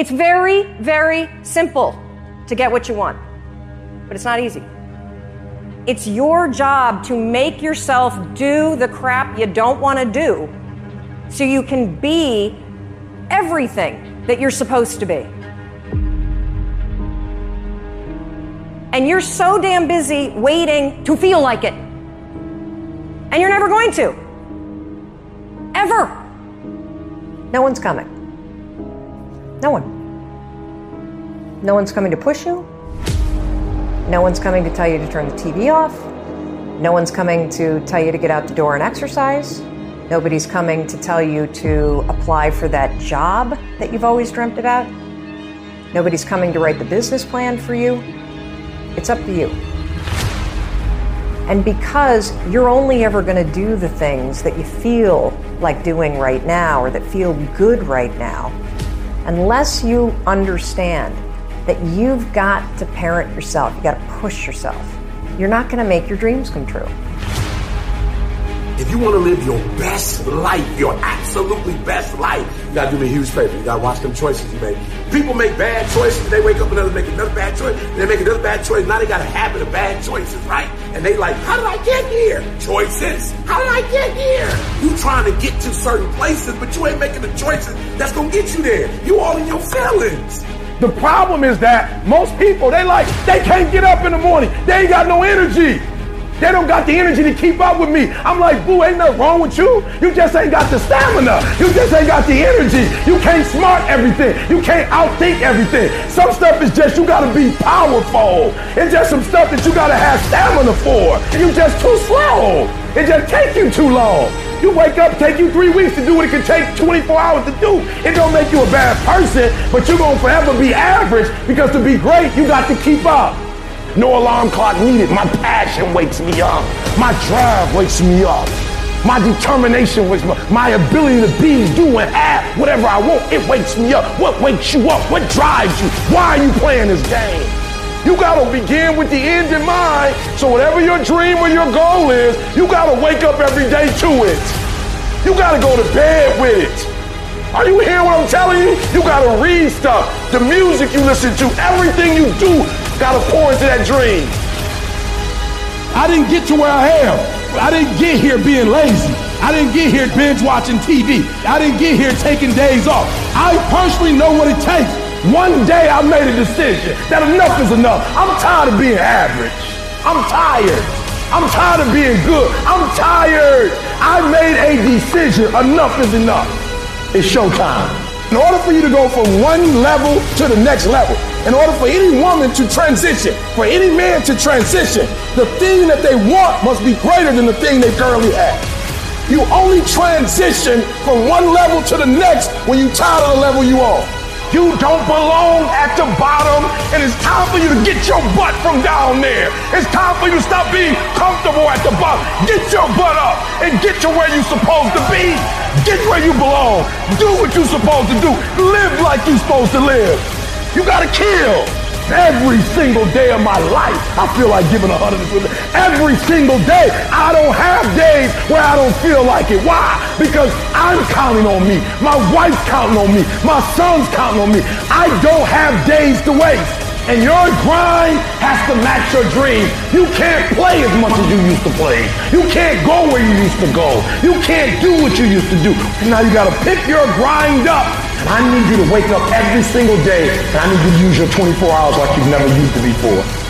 It's very, very simple to get what you want, but it's not easy. It's your job to make yourself do the crap you don't want to do so you can be everything that you're supposed to be. And you're so damn busy waiting to feel like it. And you're never going to. Ever. No one's coming. No one. No one's coming to push you. No one's coming to tell you to turn the TV off. No one's coming to tell you to get out the door and exercise. Nobody's coming to tell you to apply for that job that you've always dreamt about. Nobody's coming to write the business plan for you. It's up to you. And because you're only ever going to do the things that you feel like doing right now or that feel good right now, unless you understand that you've got to parent yourself, you got to push yourself, you're not going to make your dreams come true. If you want to live your best life, your absolutely best life, you gotta do me a huge favor. You gotta watch them choices you make. People make bad choices, they wake up and they make another bad choice, they make another bad choice. Now they got a habit of bad choices, right? And they like, how did I get here? Choices. How did I get here? You trying to get to certain places, but you ain't making the choices that's gonna get you there. You all in your feelings. The problem is that most people, they like, they can't get up in the morning. They ain't got no energy. They don't got the energy to keep up with me. I'm like, boo, ain't nothing wrong with you. You just ain't got the stamina. You just ain't got the energy. You can't smart everything. You can't outthink everything. Some stuff is just you gotta be powerful. It's just some stuff that you gotta have stamina for. You just too slow. It just take you too long. You wake up, take you three weeks to do what it can take 24 hours to do. It don't make you a bad person, but you're gonna forever be average because to be great, you got to keep up. No alarm clock needed. My passion wakes me up. My drive wakes me up. My determination wakes me up. My ability to be, do, and have whatever I want, it wakes me up. What wakes you up? What drives you? Why are you playing this game? You gotta begin with the end in mind. So whatever your dream or your goal is, you gotta wake up every day to it. You gotta go to bed with it. Are you hearing what I'm telling you? Gotta read stuff. The music you listen to, everything you do Gotta pour into that dream. I didn't get to where I am. I didn't get here being lazy. I didn't get here binge watching TV. I didn't get here taking days off. I personally know what it takes. One day I made a decision that enough is enough. I'm tired of being average. I'm tired. I'm tired of being good. I'm tired. I made a decision. Enough is enough. It's showtime. In order for you to go from one level to the next level, in order for any woman to transition, for any man to transition, the thing that they want must be greater than the thing they currently have. You only transition from one level to the next when you're tired of the level you on. You don't belong at the bottom, and it's time for you to get your butt from down there. It's time for you to stop being comfortable at the bottom. Get your butt up and get to where you're supposed to be. Get where you belong. Do what you're supposed to do. Live like you're supposed to live. You gotta kill. Every single day of my life, I feel like giving a hundred. Every single day, I don't have days where I don't feel like it. Why? Because I'm counting on me. My wife's counting on me. My son's counting on me. I don't have days to waste. And your grind has to match your dream. You can't play as much as you used to play. You can't go where you used to go. You can't do what you used to do. Now you gotta pick your grind up And I need you to wake up every single day and I need you to use your 24 hours like you've never used it before.